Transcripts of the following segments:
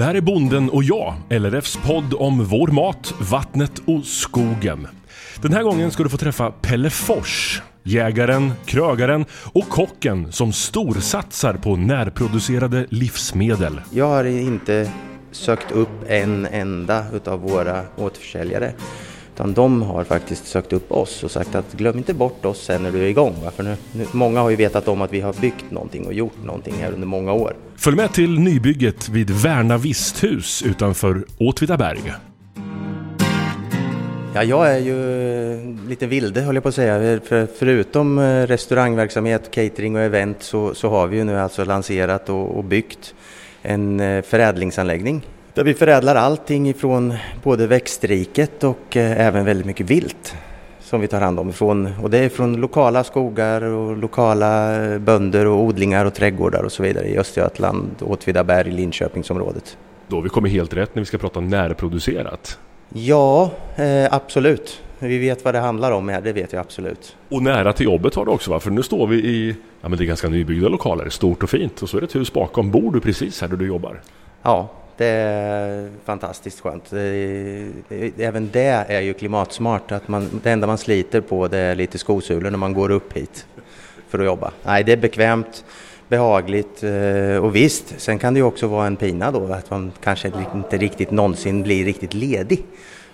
Det här är Bonden och jag, LRFs podd om vår mat, vattnet och skogen. Den här gången ska du få träffa Pelle Fors, jägaren, krögaren och kocken som storsatsar på närproducerade livsmedel. Jag har inte sökt upp en enda utav våra återförsäljare. Utan de har faktiskt sökt upp oss och sagt att glöm inte bort oss sen när du är igång. Va? För nu, nu, många har ju vetat om att vi har byggt någonting och gjort någonting här under många år. Följ med till nybygget vid Värna Visthus utanför Åtvidaberg. Ja, jag är ju lite vilde höll jag på att säga. För, förutom eh, restaurangverksamhet, catering och event så, så har vi ju nu alltså lanserat och, och byggt en eh, förädlingsanläggning där vi förädlar allting ifrån både växtriket och eh, även väldigt mycket vilt som vi tar hand om. Ifrån, och det är från lokala skogar och lokala bönder och odlingar och trädgårdar och så vidare i Östergötland, Åtvidaberg, Linköpingsområdet. Då har vi kommit helt rätt när vi ska prata närproducerat. Ja, eh, absolut. Vi vet vad det handlar om här, det vet jag absolut. Och nära till jobbet har du också va? För nu står vi i, ja men det är ganska nybyggda lokaler, stort och fint. Och så är det ett hus bakom. Bor du precis här där du jobbar? Ja, det är fantastiskt skönt. även det är ju klimatsmart. Att man, det enda man sliter på det är lite skosulor när man går upp hit för att jobba. Nej, det är bekvämt, behagligt eh, och visst, sen kan det ju också vara en pina då att man kanske inte riktigt någonsin blir riktigt ledig.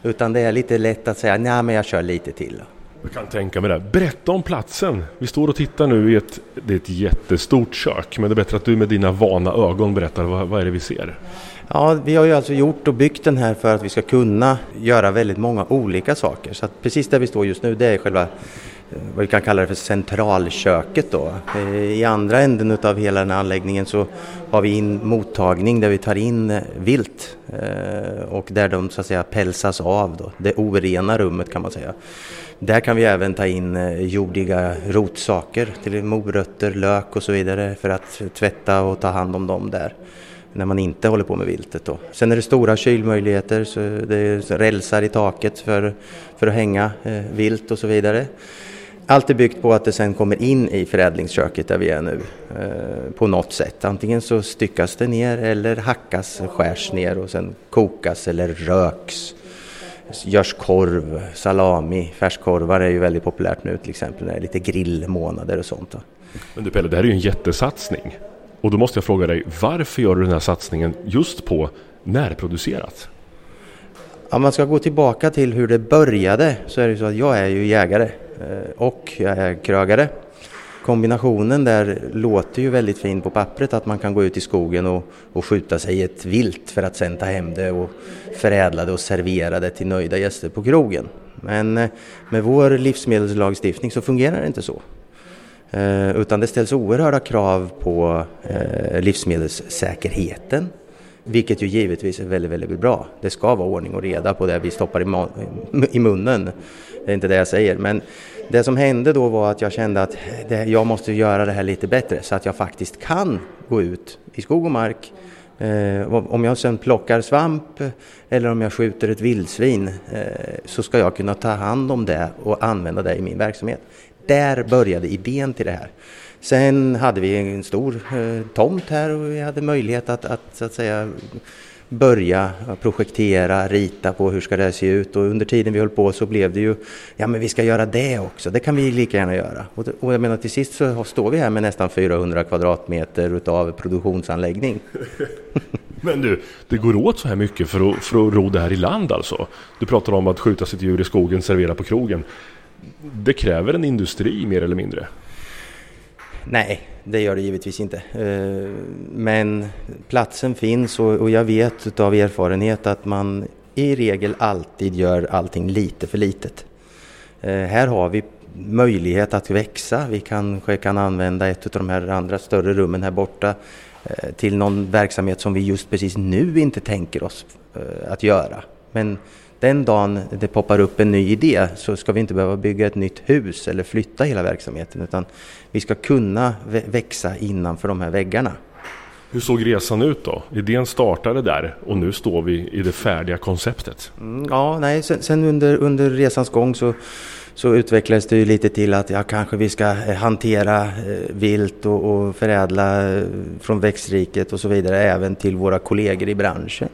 Utan det är lite lätt att säga, nej men jag kör lite till. Jag kan tänka mig det. Berätta om platsen. Vi står och tittar nu i ett, det är ett jättestort kök. Men det är bättre att du med dina vana ögon berättar vad, vad är det vi ser? Ja, vi har ju alltså gjort och byggt den här för att vi ska kunna göra väldigt många olika saker. Så att precis där vi står just nu, det är själva eh, vad vi kan kalla det för centralköket då. Eh, I andra änden utav hela den här anläggningen så har vi en mottagning där vi tar in eh, vilt och där de så att säga pälsas av då. Det orena rummet kan man säga. Där kan vi även ta in jordiga rotsaker, till morötter, lök och så vidare för att tvätta och ta hand om dem där när man inte håller på med viltet. Då. Sen är det stora kylmöjligheter, så det är rälsar i taket för, för att hänga eh, vilt och så vidare. Allt är byggt på att det sen kommer in i förädlingsköket där vi är nu eh, på något sätt. Antingen så styckas det ner eller hackas, skärs ner och sen kokas eller röks. Görs korv, salami, färskkorvar är ju väldigt populärt nu till exempel när det är lite grillmånader och sånt. Då. Men du Pelle, det här är ju en jättesatsning. Och då måste jag fråga dig, varför gör du den här satsningen just på närproducerat? Om man ska gå tillbaka till hur det började så är det så att jag är ju jägare eh, och jag är krögare. Kombinationen där låter ju väldigt fin på pappret att man kan gå ut i skogen och, och skjuta sig ett vilt för att sen ta hem det och förädla det och servera det till nöjda gäster på krogen. Men eh, med vår livsmedelslagstiftning så fungerar det inte så. Eh, utan det ställs oerhörda krav på eh, livsmedelssäkerheten. Vilket ju givetvis är väldigt, väldigt bra. Det ska vara ordning och reda på det vi stoppar i, i munnen. Det är inte det jag säger. Men det som hände då var att jag kände att det, jag måste göra det här lite bättre så att jag faktiskt kan gå ut i skog och mark. Eh, om jag sen plockar svamp eller om jag skjuter ett vildsvin eh, så ska jag kunna ta hand om det och använda det i min verksamhet. Där började idén till det här. Sen hade vi en stor eh, tomt här och vi hade möjlighet att, att, så att säga, börja projektera, rita på hur ska det se ut och under tiden vi höll på så blev det ju, ja men vi ska göra det också, det kan vi lika gärna göra. Och, och jag menar till sist så står vi här med nästan 400 kvadratmeter utav produktionsanläggning. Men du, det går åt så här mycket för att, för att ro det här i land alltså? Du pratar om att skjuta sitt djur i skogen, servera på krogen det kräver en industri mer eller mindre? Nej, det gör det givetvis inte. Eh, men platsen finns och jag vet av erfarenhet att man i regel alltid gör allting lite för litet. Eh, här har vi möjlighet att växa. Vi kanske kan använda ett av de här andra större rummen här borta eh, till någon verksamhet som vi just precis nu inte tänker oss att göra. Men den dagen det poppar upp en ny idé så ska vi inte behöva bygga ett nytt hus eller flytta hela verksamheten utan vi ska kunna växa innanför de här väggarna. Hur såg resan ut då? Idén startade där och nu står vi i det färdiga konceptet. Mm, ja, nej, sen, sen, under, under resans gång så så utvecklades det ju lite till att ja, kanske vi ska hantera vilt och, och förädla från växtriket och så vidare även till våra kollegor i branschen.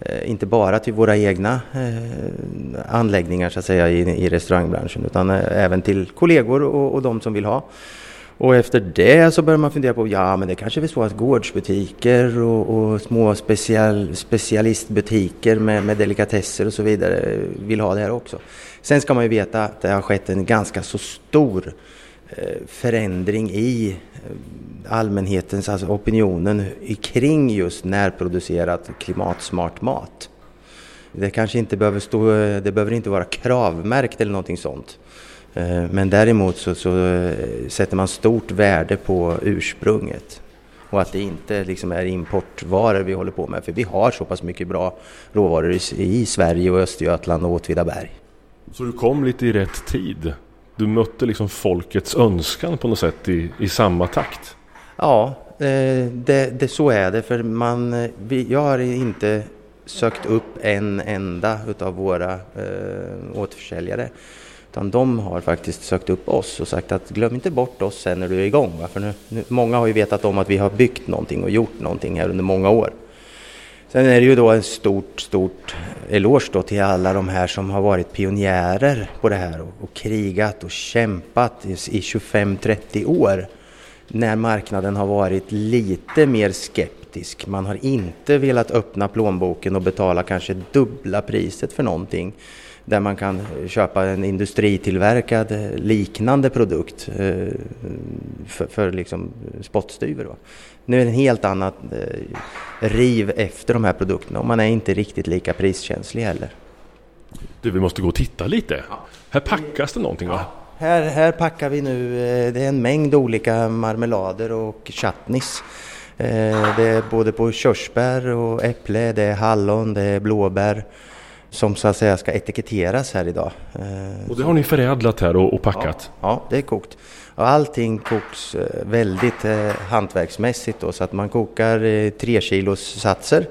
Eh, inte bara till våra egna eh, anläggningar så att säga i, i restaurangbranschen utan eh, även till kollegor och, och de som vill ha. Och efter det så börjar man fundera på, ja men det kanske är så att gårdsbutiker och, och små special, specialistbutiker med, med delikatesser och så vidare vill ha det här också. Sen ska man ju veta att det har skett en ganska så stor eh, Eh, förändring i eh, allmänhetens, alltså opinionen kring just närproducerat klimatsmart mat. Det kanske inte behöver stå, det behöver inte vara kravmärkt eller någonting sånt. Eh, men däremot så, så, sätter man stort värde på ursprunget och att det inte liksom är importvaror vi håller på med. För vi har så pass mycket bra råvaror i, i Sverige och Östergötland och Åtvidaberg. Så du kom lite i rätt tid? Du mötte liksom folkets önskan på något sätt i, i samma takt? Ja, eh, det, det, så är det. För man, eh, jag har inte sökt upp en enda utav våra eh, återförsäljare. Utan de har faktiskt sökt upp oss och sagt att glöm inte bort oss sen när du är igång. Va? För nu, nu, många har ju vetat om att vi har byggt någonting och gjort någonting här under många år. Sen är det ju då en stort, stort eloge då till alla de här som har varit pionjärer på det här och, och krigat och kämpat i, i 25-30 år. När marknaden har varit lite mer skeptisk. Man har inte velat öppna plånboken och betala kanske dubbla priset för någonting där man kan köpa en industritillverkad eh, liknande produkt eh, för, för liksom spottstyver. Nu är det en helt annat eh, riv efter de här produkterna och man är inte riktigt lika priskänslig heller. Du, vi måste gå och titta lite. Här packas det någonting va? Här, här packar vi nu, det är en mängd olika marmelader och chutneys. Det är både på körsbär och äpple, det är hallon, det är blåbär som så att säga ska etiketteras här idag. Eh, och det har ni förädlat här och, och packat? Ja, ja, det är kokt. Och allting koks eh, väldigt eh, hantverksmässigt då, så att man kokar eh, tre kilos satser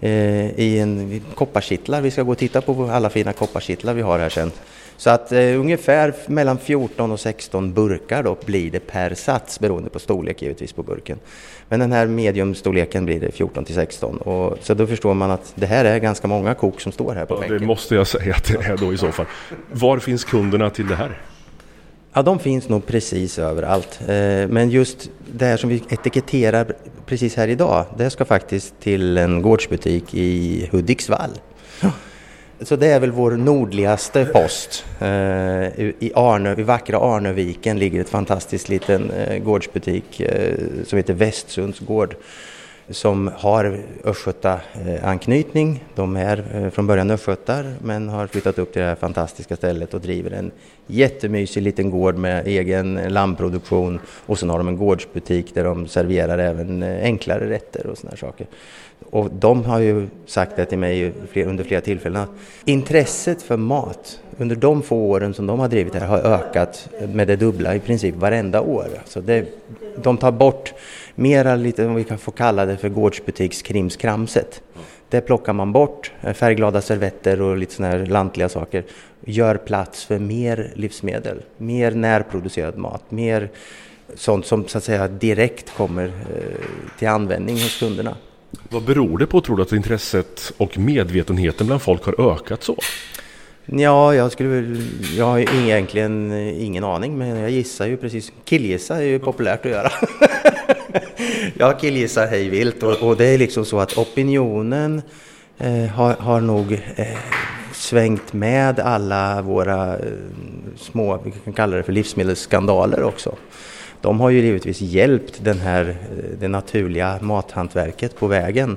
eh, i en kopparkittlar. Vi ska gå och titta på alla fina kopparkittlar vi har här sen. Så att eh, ungefär mellan 14 och 16 burkar då blir det per sats beroende på storlek givetvis på burken. Men den här mediumstorleken blir det 14 till 16 och så då förstår man att det här är ganska många kok som står här på ja, bänken. Det måste jag säga att det är då i så fall. Var finns kunderna till det här? Ja, de finns nog precis överallt. Eh, men just det här som vi etiketterar precis här idag, det ska faktiskt till en gårdsbutik i Hudiksvall. Så det är väl vår nordligaste post. Eh, I, Arnö, I vackra Arnöviken ligger ett fantastiskt liten eh, gårdsbutik som heter Västsunds gård som har Östgöta-anknytning. De är eh, från början östgötar men har flyttat upp till det här fantastiska stället och driver en jättemysig liten gård med egen lammproduktion och sen har de en gårdsbutik där de serverar även eh, enklare rätter och sådana saker. Och de har ju sagt det till mig under flera tillfällen att intresset för mat under de få åren som de har drivit det här har ökat med det dubbla i princip varenda år. Så det, de tar bort mera lite, om vi kan få kalla det för gårdsbutikskrimskramset. Det plockar man bort, eh, färgglada servetter och lite sådana här lantliga saker. Gör plats för mer livsmedel, mer närproducerad mat, mer sånt som så att säga direkt kommer eh, till användning hos kunderna. Vad beror det på tror du att intresset och medvetenheten bland folk har ökat så? Ja, jag skulle jag har egentligen ingen aning men jag gissar ju precis, killgissa är ju populärt att göra. jag killgissar hej vilt och, och, det är liksom så att opinionen eh, har, har nog eh, svängt med alla våra eh, små, vi kan kalla det för livsmedelsskandaler också de har ju givetvis hjälpt den här, eh, det naturliga mathantverket på vägen.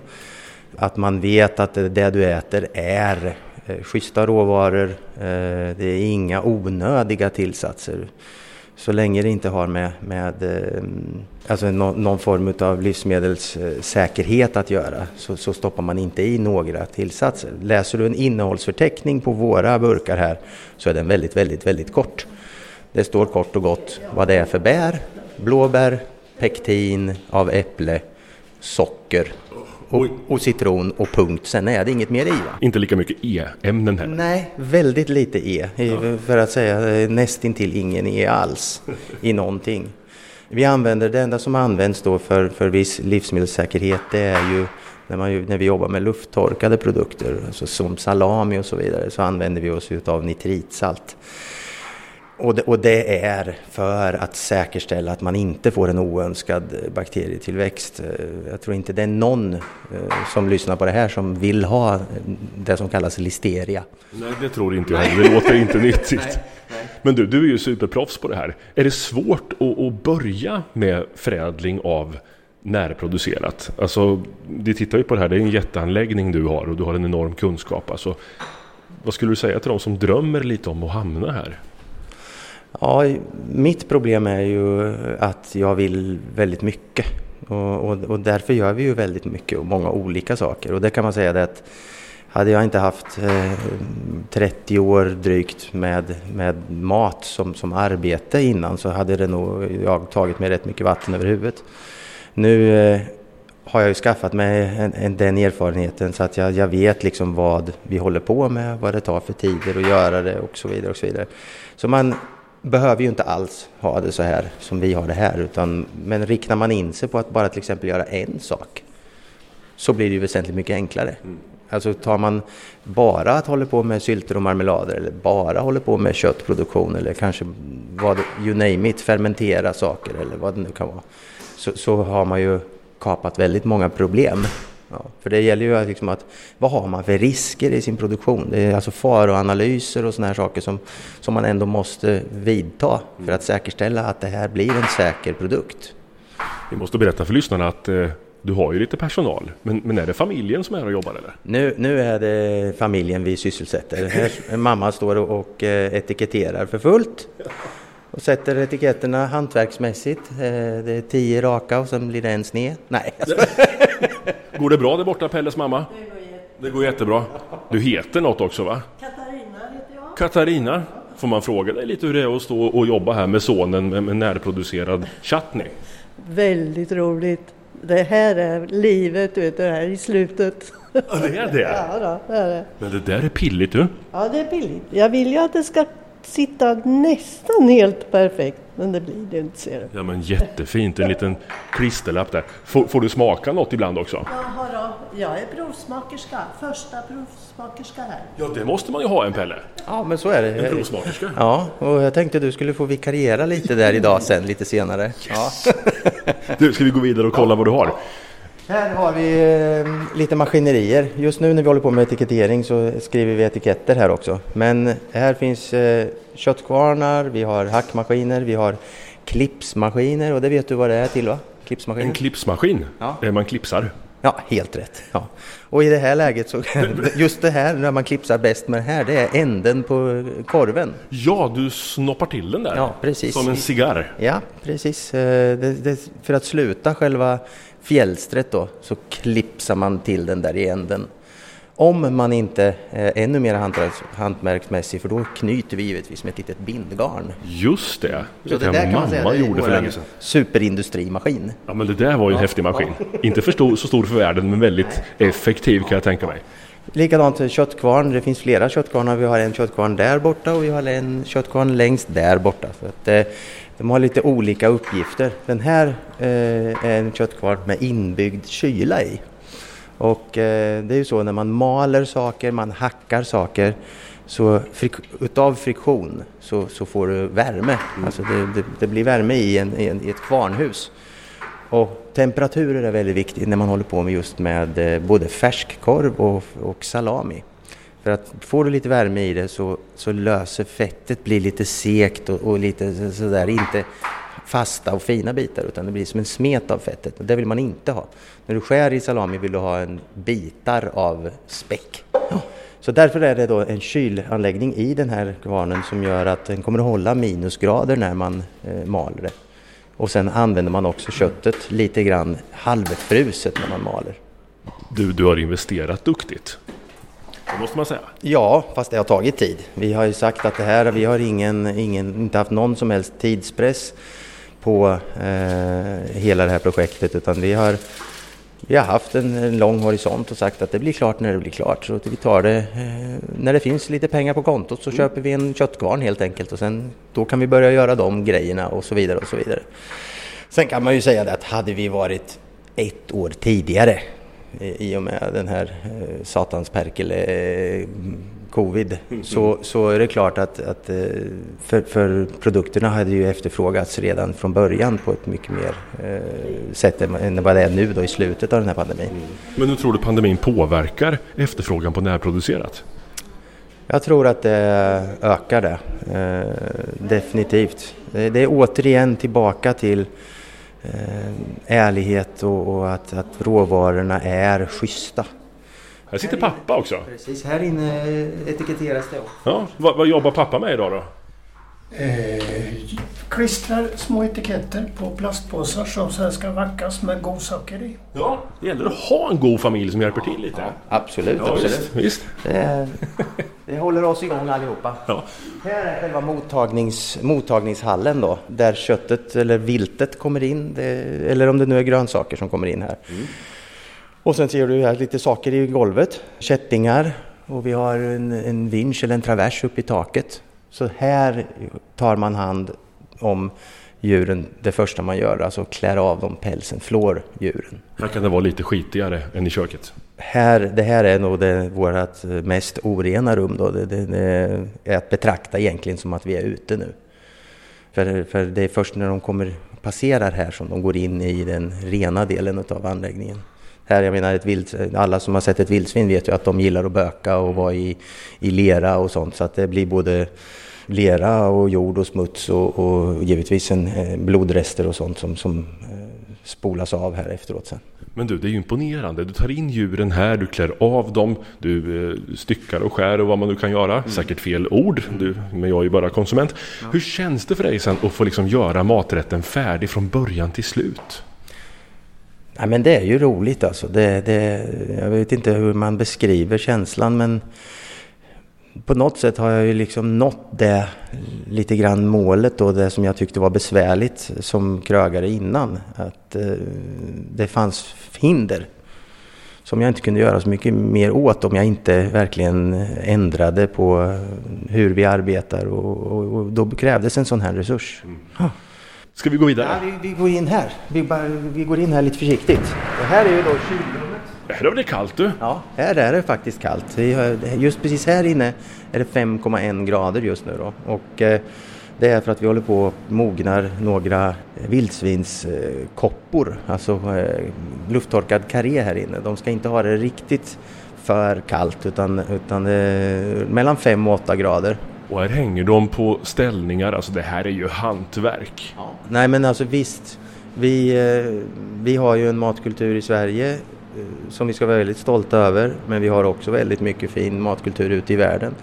Att man vet att det du äter är eh, schyssta råvaror, eh, det är inga onödiga tillsatser. Så länge det inte har med, med eh, alltså någon form av livsmedelssäkerhet att göra så, så, stoppar man inte i några tillsatser. Läser du en innehållsförteckning på våra burkar här så är den väldigt, väldigt, väldigt kort. Det står kort och gott vad det är för bär, blåbär, pektin av äpple, socker och, och, citron och punkt. Sen är det inget mer i. Va? Inte lika mycket E-ämnen heller? Nej, väldigt lite E. Ja. För att säga eh, nästintill ingen E alls i någonting. Vi använder, det enda som används då för, för viss livsmedelssäkerhet det är ju när, man, när vi jobbar med lufttorkade produkter, alltså som salami och så vidare, så använder vi oss av nitritsalt. Och det, och det, är för att säkerställa att man inte får en oönskad bakterietillväxt. Jag tror inte det är någon eh, som lyssnar på det här som vill ha det som kallas listeria. Nej, det tror inte jag heller. Det låter inte nyttigt. Men du, du är ju superproffs på det här. Är det svårt att, att börja med förädling av närproducerat? Alltså, vi tittar ju på det här, det är en jätteanläggning du har och du har en enorm kunskap. Alltså, vad skulle du säga till de som drömmer lite om att hamna här? Ja, mitt problem är ju att jag vill väldigt mycket. Och, och, och, därför gör vi ju väldigt mycket och många olika saker. Och det kan man säga det att hade jag inte haft eh, 30 år drygt med, med mat som, som arbete innan så hade det nog jag tagit mig rätt mycket vatten över huvudet. Nu eh, har jag ju skaffat mig en, en, den erfarenheten så att jag, jag vet liksom vad vi håller på med, vad det tar för tider att göra det och så vidare. Och så vidare. Så man behöver ju inte alls ha det så här som vi har det här. Utan, men riktar man in sig på att bara till exempel göra en sak så blir det ju väsentligt mycket enklare. Mm. Alltså tar man bara att hålla på med sylter och marmelader eller bara håller på med köttproduktion eller kanske vad, you name it, fermentera saker eller vad det nu kan vara. Så, så har man ju kapat väldigt många problem. Ja, för det gäller ju liksom att vad har man för risker i sin produktion? Det är alltså faroanalyser och sådana här saker som, som man ändå måste vidta för att säkerställa att det här blir en säker produkt. Vi måste berätta för lyssnarna att eh, du har ju lite personal, men, men är det familjen som är här och jobbar eller? Nu, nu är det familjen vi sysselsätter. Här, mamma står och, och eh, etiketterar för fullt och sätter etiketterna hantverksmässigt. Eh, det är tio raka och sen blir det en sned. Nej. Går det bra där borta, Pelles mamma? Det går, det går jättebra. Du heter något också va? Katarina heter jag. Katarina. Får man fråga dig lite hur det är att stå och jobba här med sonen med, med närproducerad chutney? Väldigt roligt. Det här är livet, du vet, det här i slutet. Ja, det är det? Ja, då, det är det. Men det där är pilligt du. Ja, det är pilligt. Jag vill ju att det ska sitta nästan helt perfekt. Men det blir det inte ser du. Ja men jättefint, en liten klisterlapp där. Får, får, du smaka något ibland också? Jaha då, jag är provsmakerska, första provsmakerska här. Ja det måste man ju ha en Pelle. Ja men så är det. En provsmakerska. Ja, och jag tänkte du skulle få vikariera lite där idag sen, lite senare. Yes. Ja. du, ska vi gå vidare och kolla vad du har? Här har vi eh, lite maskinerier. Just nu när vi håller på med etikettering så skriver vi etiketter här också. Men här finns eh, köttkvarnar, vi har hackmaskiner, vi har klipsmaskiner och det vet du vad det är till va? Klipsmaskiner. En klipsmaskin? Ja. Man klipsar? Ja, helt rätt. Ja. Och i det här läget så, just det här när man klipsar bäst med det här, det är änden på korven. Ja, du snoppar till den där. Ja, precis. Som en cigarr. Ja, precis. Eh, det, det, för att sluta själva fjällstret då så klipsar man till den där i änden. Om man inte är ännu mer hantverksmässig för då knyter vi givetvis med ett litet bindgarn. Just det, det, det där mamma säga, gjorde för länge sedan. Superindustrimaskin. Ja men det där var ju en ja. häftig maskin. Inte för stor, så stor för världen men väldigt effektiv kan jag tänka mig. Likadant köttkvarn, det finns flera köttkvarnar. Vi har en köttkvarn där borta och vi har en köttkvarn längst där borta. Så att, eh, de har lite olika uppgifter. Den här eh, är en köttkvarn med inbyggd kyla i. Och eh, det är ju så när man maler saker, man hackar saker, så frik utav friktion så, så får du värme. Mm. Alltså det, det, det, blir värme i, en, i, en, i ett kvarnhus. Och temperaturer är väldigt viktigt när man håller på med just med eh, både färskkorv och, och salami. För att får du lite värme i det så, så löser fettet, blir lite sekt och, och lite sådär, inte fasta och fina bitar utan det blir som en smet av fettet och det vill man inte ha. När du skär i salami vill du ha en bitar av späck. Så därför är det då en kylanläggning i den här kvarnen som gör att den kommer att hålla minusgrader när man eh, maler det. Och sen använder man också köttet lite grann halvfruset när man maler. Du, du har investerat duktigt. Det måste man säga. Ja, fast det har tagit tid. Vi har ju sagt att det här, vi har ingen, ingen, inte haft någon som helst tidspress på eh, hela det här projektet utan vi har vi har haft en, en, lång horisont och sagt att det blir klart när det blir klart. Så vi tar det eh, när det finns lite pengar på kontot så mm. köper vi en köttkvarn helt enkelt och sen då kan vi börja göra de grejerna och så vidare och så vidare. Sen kan man ju säga det att hade vi varit ett år tidigare i och med den här eh, satans perkele eh, covid mm. så, så är det klart att, att eh, för, för, produkterna hade ju efterfrågats redan från början på ett mycket mer eh, sätt än vad det är nu då i slutet av den här pandemin. Mm. Men hur tror du pandemin påverkar efterfrågan på närproducerat? Jag tror att det ökar det, eh, definitivt. Det, är återigen tillbaka till Eh, ärlighet och, och att, att råvarorna är schyssta. Här sitter pappa också. Precis, här inne etiketteras det också. Ja, vad, vad jobbar pappa med idag då? Eh, klistrar små etiketter på plastpåsar som sen ska vackas med godsaker i. Ja, det gäller att ha en god familj som hjälper till lite. Ja, absolut, ja, absolut. Visst, visst. Det, det, håller oss igång allihopa. Ja. Här är själva mottagnings, mottagningshallen då, där köttet eller viltet kommer in, det, eller om det nu är grönsaker som kommer in här. Mm. Och sen ser du här lite saker i golvet, kättingar och vi har en, en vinsch eller en travers upp i taket så här tar man hand om djuren det första man gör, alltså klär av dem pälsen, flår djuren. Här kan det vara lite skitigare än i köket? Här, det här är nog det, vårt mest orena rum då. Det, det, det, är att betrakta egentligen som att vi är ute nu. För, för det är först när de kommer passerar här som de går in i den rena delen av anläggningen. Här, jag menar, ett vild, alla som har sett ett vildsvin vet ju att de gillar att böka och vara i, i lera och sånt så att det blir både lera och jord och smuts och, och givetvis en, eh, blodrester och sånt som, som eh, spolas av här efteråt sen. Men du, det är ju imponerande. Du tar in djuren här, du klär av dem, du eh, styckar och skär och vad man nu kan göra. Mm. Säkert fel ord, du, men jag är ju bara konsument. Ja. Hur känns det för dig sen att få liksom göra maträtten färdig från början till slut? Ja, men det är ju roligt alltså. Det, det, jag vet inte hur man beskriver känslan men på något sätt har jag ju liksom nått det lite grann målet då, det som jag tyckte var besvärligt som krögare innan. Att eh, det fanns hinder som jag inte kunde göra så mycket mer åt om jag inte verkligen ändrade på hur vi arbetar och, och, och då krävdes en sån här resurs. Mm. Ska vi gå vidare? Ja, vi, vi går in här. Vi, bara, vi, går in här lite försiktigt. Det här är ju då kylrummet. Här är det kallt du. Ja, här är det faktiskt kallt. Just precis här inne är det 5,1 grader just nu då. Och eh, det är för att vi håller på och mognar några vildsvinskoppor, alltså eh, lufttorkad karré här inne. De ska inte ha det riktigt för kallt utan, utan mellan 5 och 8 grader. Och här hänger de på ställningar, alltså det här är ju hantverk. Ja. Nej men alltså visst, vi, eh, vi har ju en matkultur i Sverige eh, Eh, som vi ska vara väldigt stolta över men vi har också väldigt mycket fin matkultur ute i världen.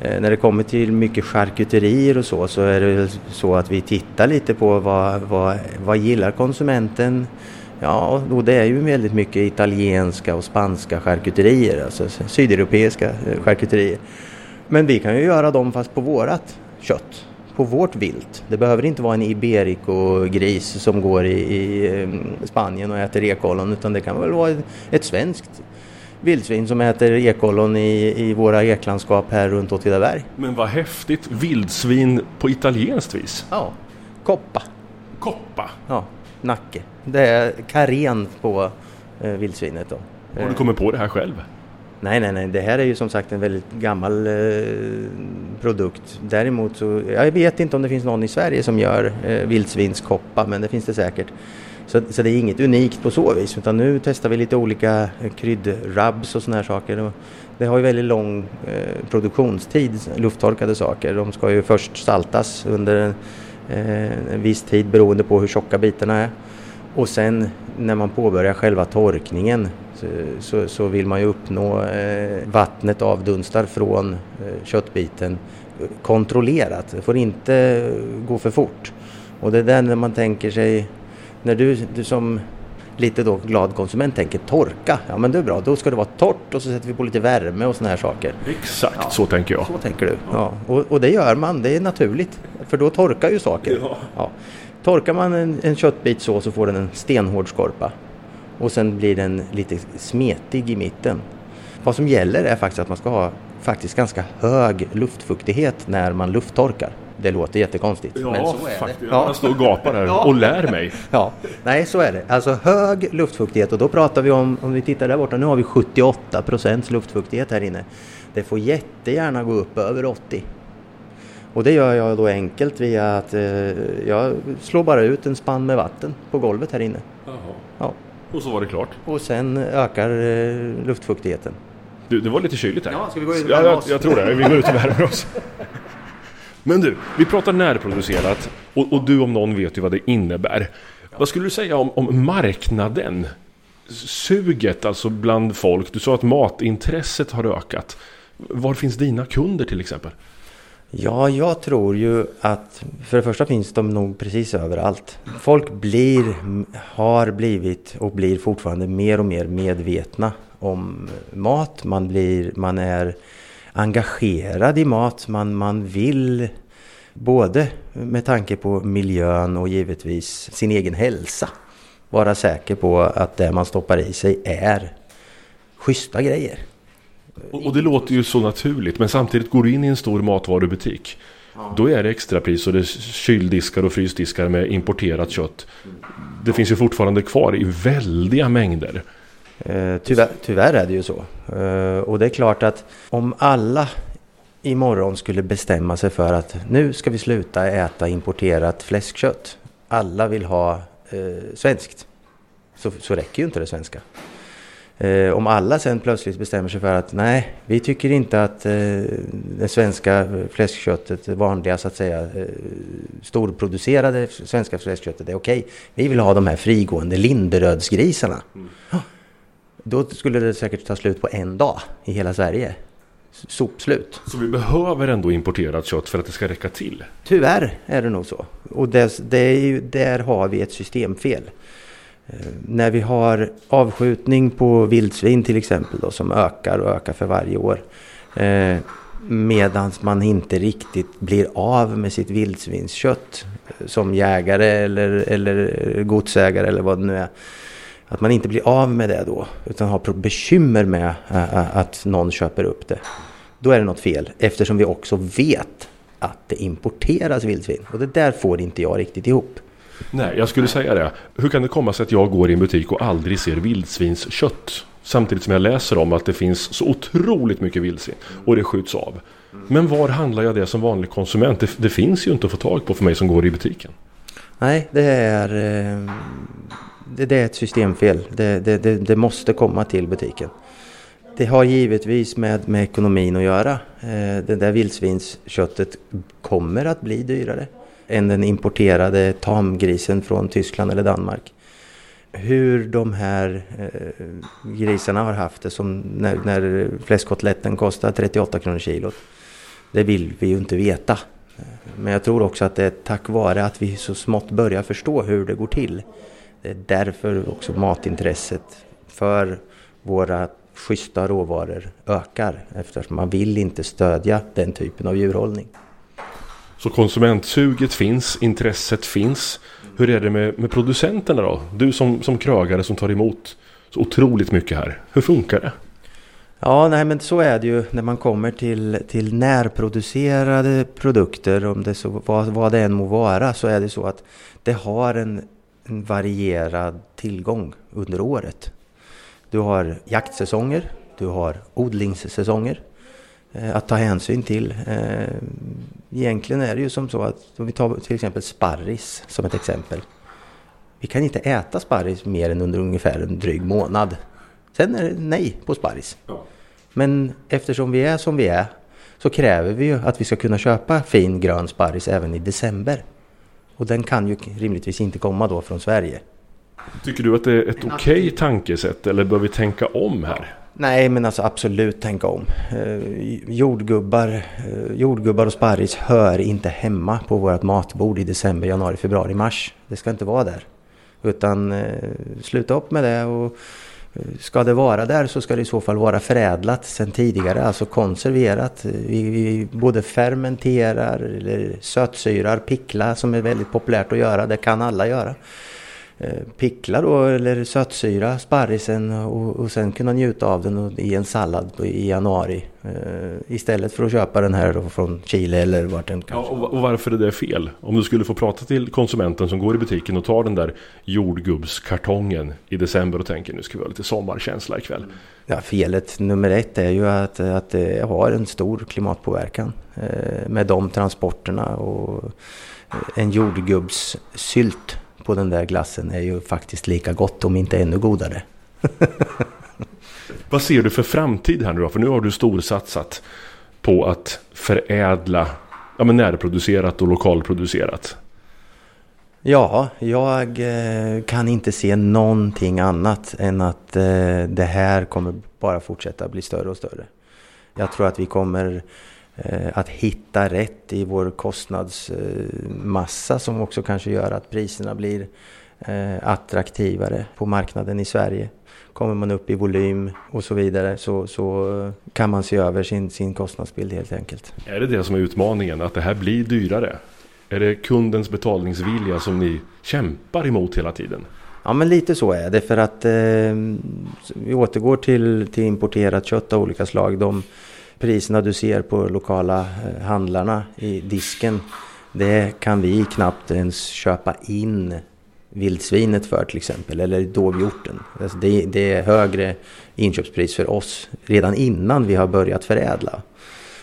Eh, när det kommer till mycket charkuterier och så så är det så att vi tittar lite på vad, vad, vad gillar konsumenten Ja, och det är ju väldigt mycket italienska och spanska charkuterier, alltså sydeuropeiska eh, charkuterier. Men vi kan ju göra dem fast på vårat kött, på vårt vilt. Det behöver inte vara en iberico-gris som går i, i Spanien och äter ekollon utan det kan väl vara ett svenskt vildsvin som äter ekollon i, i våra eklandskap här runt Åtvidaberg. Men vad häftigt! Vildsvin på italienskt vis? Ja, koppa. Koppa? Ja, nacke. Det är karen på eh, vildsvinet då. Har du kommit på det här själv? Nej, nej, nej. Det här är ju som sagt en väldigt gammal eh, produkt. Däremot så, jag vet inte om det finns någon i Sverige som gör eh, vildsvinskoppa, men det finns det säkert. Så, så det är inget unikt på så vis, utan nu testar vi lite olika eh, kryddrabs och sådana här saker. Det har ju väldigt lång eh, produktionstid, lufttorkade saker. De ska ju först saltas under en, eh, en viss tid beroende på hur tjocka bitarna är. Och sen när man påbörjar själva torkningen så, så vill man ju uppnå eh, vattnet avdunstar från eh, köttbiten kontrollerat. Det får inte gå för fort. Och det är där när man tänker sig, när du, du som lite då glad konsument tänker torka, ja men det är bra, då ska det vara torrt och så sätter vi på lite värme och sådana här saker. Exakt ja, så tänker jag. Så tänker du, ja. Och, och, det gör man, det är naturligt. För då torkar ju saker. Ja. ja. Torkar man en, en köttbit så så får den en stenhård skorpa. Och sen blir den lite smetig i mitten. Vad som gäller är faktiskt att man ska ha faktiskt ganska hög luftfuktighet när man lufttorkar. Det låter jättekonstigt. Ja, men så är faktiskt. det. Jag står och gapar här Ja. och lär mig. Ja, nej så är det. Alltså hög luftfuktighet och då pratar vi om, om vi tittar där borta, nu har vi 78 procents luftfuktighet här inne. Det får jättegärna gå upp över 80. Och det gör jag då enkelt via att eh, jag slår bara ut en spann med vatten på golvet här inne. Jaha. Ja. Och så var det klart. Och sen ökar eh, luftfuktigheten. Du, det var lite kyligt här. Ja, ska vi gå ut och ja, jag, jag tror det. Vi går ut och värmer oss. Men du, vi pratar närproducerat och, och du om någon vet ju vad det innebär. Vad skulle du säga om, om marknaden? Suget alltså bland folk. Du sa att matintresset har ökat. Var finns dina kunder till exempel? Ja, jag tror ju att för det första finns de nog precis överallt. Folk blir, har blivit och blir fortfarande mer och mer medvetna om mat. Man, blir, man är engagerad i mat. Man, man vill både med tanke på miljön och givetvis sin egen hälsa vara säker på att det man stoppar i sig är schyssta grejer. Och, och det låter ju så naturligt men samtidigt går du in i en stor matvarubutik. Då är det extrapris och det är kyldiskar och frysdiskar med importerat kött. Det finns ju fortfarande kvar i väldiga mängder. Eh, tyvärr, tyvärr är det ju så. Eh, och det är klart att om alla imorgon skulle bestämma sig för att nu ska vi sluta äta importerat fläskkött. Alla vill ha eh, svenskt. Så, så räcker ju inte det svenska. Eh, om alla sen plötsligt bestämmer sig för att nej, vi tycker inte att eh, det svenska fläskköttet, det vanliga så att säga, eh, storproducerade svenska fläskköttet är okej. Vi vill ha de här frigående Linderödsgrisarna. Då skulle det säkert ta slut på en dag i hela Sverige. Sopslut. Så vi behöver ändå importerat kött för att det ska räcka till. Tyvärr är det nog så. Och det, det är ju, där har vi ett systemfel. Eh, när vi har avskjutning på vildsvin till exempel då, som ökar och ökar för varje år. Eh, Medan man inte riktigt blir av med sitt vildsvinskött eh, som jägare eller, eller eh, godsägare eller vad det nu är. Att man inte blir av med det då utan har bekymmer med att någon köper upp det. Då är det något fel eftersom vi också vet att det importeras vildsvin. Och det där får inte jag riktigt ihop. Nej, jag skulle säga det. Hur kan det komma sig att jag går i en butik och aldrig ser vildsvinskött? Samtidigt som jag läser om att det finns så otroligt mycket vildsvin och det skjuts av. Men var handlar jag det som vanlig konsument? Det, det finns ju inte att få tag på för mig som går i butiken. Nej, det är, eh, det, det är ett systemfel. Det, det, det, måste komma till butiken. Det har givetvis med, med ekonomin att göra. Eh, Det där vildsvinsköttet kommer att bli dyrare än den importerade tamgrisen från Tyskland eller Danmark. Hur de här eh, grisarna har haft det som när, när fläskkotletten kostar 38 kronor kilot. Det vill vi ju inte veta. Men jag tror också att det är tack vare att vi så smått börjar förstå hur det går till. Det är därför också matintresset för våra schyssta råvaror ökar. Eftersom man vill inte stödja den typen av djurhållning. Så konsumentsuget finns, intresset finns. Hur är det med, med producenterna då? Du som, som krögare som tar emot så otroligt mycket här. Hur funkar det? Ja, nej men så är det ju när man kommer till, till närproducerade produkter, om det så, vad, vad det än må vara, så är det så att det har en, en varierad tillgång under året. Du har jaktsäsonger, du har odlingssäsonger att ta hänsyn till. Eh, egentligen är det ju som så att om vi tar till exempel sparris som ett exempel. Vi kan inte äta sparris mer än under ungefär en dryg månad. Sen är det nej på sparris. Men eftersom vi är som vi är så kräver vi ju att vi ska kunna köpa fin grön sparris även i december. Och den kan ju rimligtvis inte komma då från Sverige. Tycker du att det är ett okej tankesätt eller bör vi tänka om här? Nej, men alltså absolut tänka om. Eh, jordgubbar, eh, jordgubbar och sparris hör inte hemma på vårt matbord i december, januari, februari, mars. Det ska inte vara där. Utan eh, sluta upp med det och ska det vara där så ska det i så fall vara förädlat sedan tidigare, alltså konserverat. Vi, vi både fermenterar eller sötsyrar, pickla som är väldigt populärt att göra, det kan alla göra eh, pickla då eller sötsyra sparrisen och, och sen kunna njuta av den i en sallad i januari. Eh, istället för att köpa den här då från Chile eller vart den Ja, kanske. och, och varför är det fel? Om du skulle få prata till konsumenten som går i butiken och tar den där jordgubbskartongen i december och tänker nu ska vi ha lite sommarkänsla ikväll. Ja, felet nummer ett är ju att, att det har en stor klimatpåverkan eh, med de transporterna och en jordgubbssylt på den där glassen är ju faktiskt lika gott om inte ännu godare. Vad ser du för framtid här nu då? För nu har du storsatsat på att förädla ja, men närproducerat och lokalproducerat. Ja, jag eh, kan inte se någonting annat än att eh, det här kommer bara fortsätta bli större och större. Jag tror att vi kommer att hitta rätt i vår kostnadsmassa som också kanske gör att priserna blir eh, attraktivare på marknaden i Sverige. Kommer man upp i volym och så vidare så, så kan man se över sin, sin kostnadsbild helt enkelt. Är det det som är utmaningen? Att det här blir dyrare? Är det kundens betalningsvilja som ni kämpar emot hela tiden? Ja men lite så är det för att eh, vi återgår till, till importerat kött av olika slag. De priserna du ser på lokala eh, handlarna i disken det kan vi knappt ens köpa in vildsvinet för till exempel eller dovhjorten. Alltså det, det är högre inköpspris för oss redan innan vi har börjat förädla.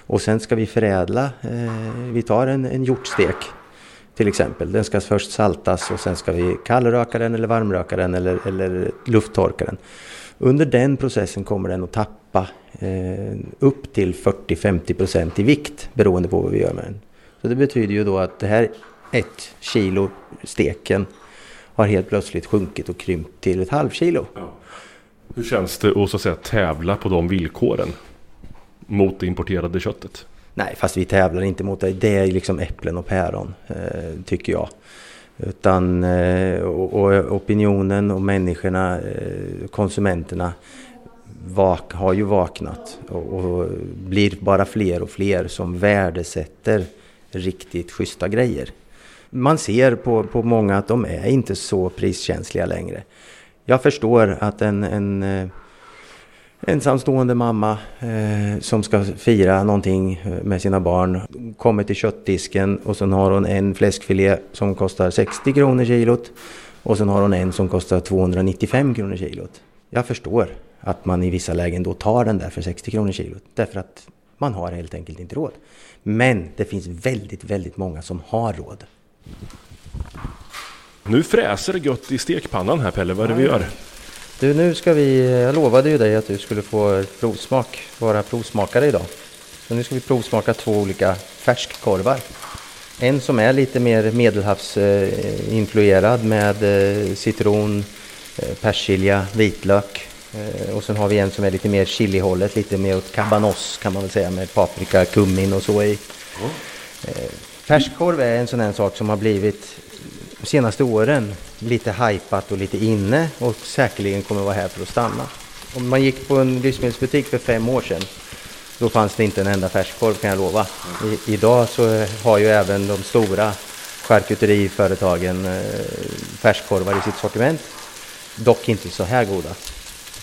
Och sen ska vi förädla, eh, vi tar en, en hjortstek till exempel. Den ska först saltas och sen ska vi kallröka den eller varmröka den eller, eller lufttorka den. Under den processen kommer den att tappa eh, upp till 40-50% i vikt beroende på vad vi gör med den. Så det betyder ju då att det här ett kilo steken har helt plötsligt sjunkit och krympt till ett halvkilo. Hur känns det att så att säga tävla på de villkoren? Mot det importerade köttet? Nej, fast vi tävlar inte mot det. Det är liksom äpplen och päron, eh, tycker jag. Utan eh, och, och opinionen och människorna, eh, konsumenterna, vak, har ju vaknat och, och blir bara fler och fler som värdesätter riktigt schyssta grejer. Man ser på, på många att de är inte så priskänsliga längre. Jag förstår att en, en eh, ensamstående mamma eh, som ska fira någonting eh, med sina barn kommer till köttdisken och sen har hon en fläskfilé som kostar 60 kronor kilot och sen har hon en som kostar 295 kronor kilot. Jag förstår att man i vissa lägen då tar den där för 60 kronor kilot därför att man har helt enkelt inte råd. Men det finns väldigt, väldigt många som har råd. Nu fräser det gött i stekpannan här Pelle, vad är det vi gör? Du, nu ska vi, jag lovade ju dig att du skulle få provsmak, vara provsmakare idag. Så nu ska vi provsmaka två olika färskkorvar. En som är lite mer medelhavsinfluerad med eh, citron, eh, persilja, vitlök. Eh, Och sen har vi en som är lite mer chilihållet, lite mer åt cabanos kan man väl säga med paprika, kummin och så i. Eh, Färskkorv är en sån här sak som har blivit de senaste åren lite hypat och lite inne och säkerligen kommer vara här för att stanna. Om man gick på en livsmedelsbutik för fem år sedan då fanns det inte en enda färskkorv kan jag lova. I, idag så har ju även de stora charkuteriföretagen eh, färskkorvar i sitt sortiment. Dock inte så här goda.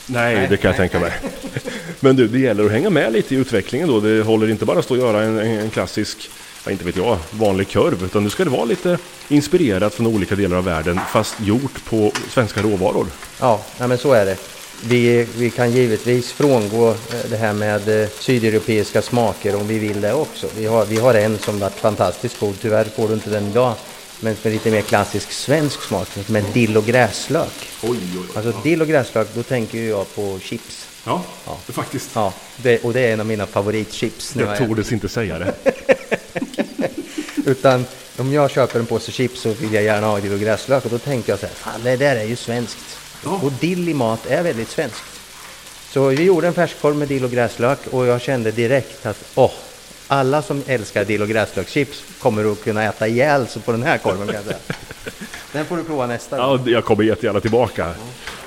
Nej, det kan jag tänka mig. Men du, det gäller att hänga med lite i utvecklingen då. Det håller inte bara att stå och göra en, en klassisk, ja, inte vet jag, vanlig kurv. Utan nu ska det vara lite inspirerat från olika delar av världen fast gjort på svenska råvaror. Ja, nej men så är det. Vi, vi kan givetvis frångå eh, det här med eh, sydeuropeiska smaker om vi vill det också. Vi har, vi har en som varit fantastiskt god, tyvärr får du inte den idag. Men med lite mer klassisk svensk smak med dill och gräslök. Oj, oj, oj. Alltså dill och gräslök, då tänker jag på chips. Ja, faktiskt. Ja, det, och det är en av mina favoritchips. Jag tordes inte säga det. Utan om jag köper en påse chips så vill jag gärna ha dill och gräslök och då tänker jag så här, fan det där är ju svenskt. Ja. Och dill i mat är väldigt svenskt. Så vi gjorde en färskkorv med dill och gräslök och jag kände direkt att åh, alla som älskar dill och gräslökschips kommer att kunna äta ihjäl sig på den här korven kan jag säga. Den får du prova nästa gång. Ja, jag kommer jättegärna tillbaka.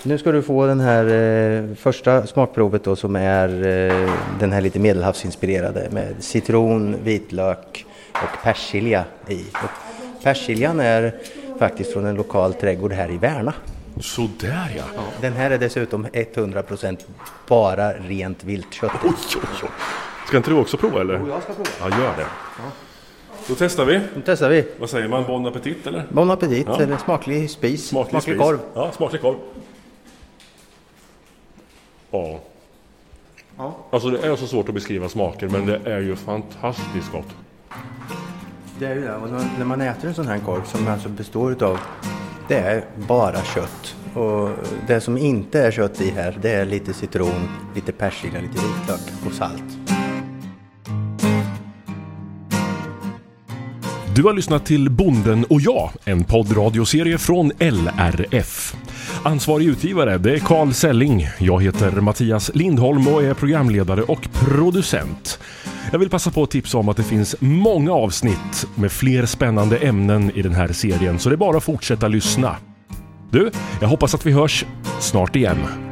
Nu ska du få den här eh, första smakprovet då som är eh, den här lite medelhavsinspirerade med citron, vitlök och persilja i. Och persiljan är faktiskt från en lokal trädgård här i Värna. Sådär ja. Den här är dessutom 100% bara rent viltkött. Oj, oj, oj. Ska inte du också prova eller? Jag ska prova. Ja, gör det. Då testar vi. Nu testar vi. Vad säger man? Bon appetit eller? Bon appetit, Ja. eller smaklig spis, Smaklig, spis. korv. Ja, smaklig korv. Ja. Ja. Alltså det är så svårt att beskriva smaker men det är ju fantastiskt gott. Det är ju det. Och när- man äter en sån här korv som alltså består utav det är bara kött. Och det som inte är kött i här det är lite citron, lite persika, lite vitlök och salt. Du har lyssnat till Bonden och jag, en poddradioserie från LRF. Ansvarig utgivare det är Carl Selling. Jag heter Mattias Lindholm och är programledare och producent. Jag vill passa på att tipsa om att det finns många avsnitt med fler spännande ämnen i den här serien så det är bara att fortsätta lyssna. Du, jag hoppas att vi hörs snart igen.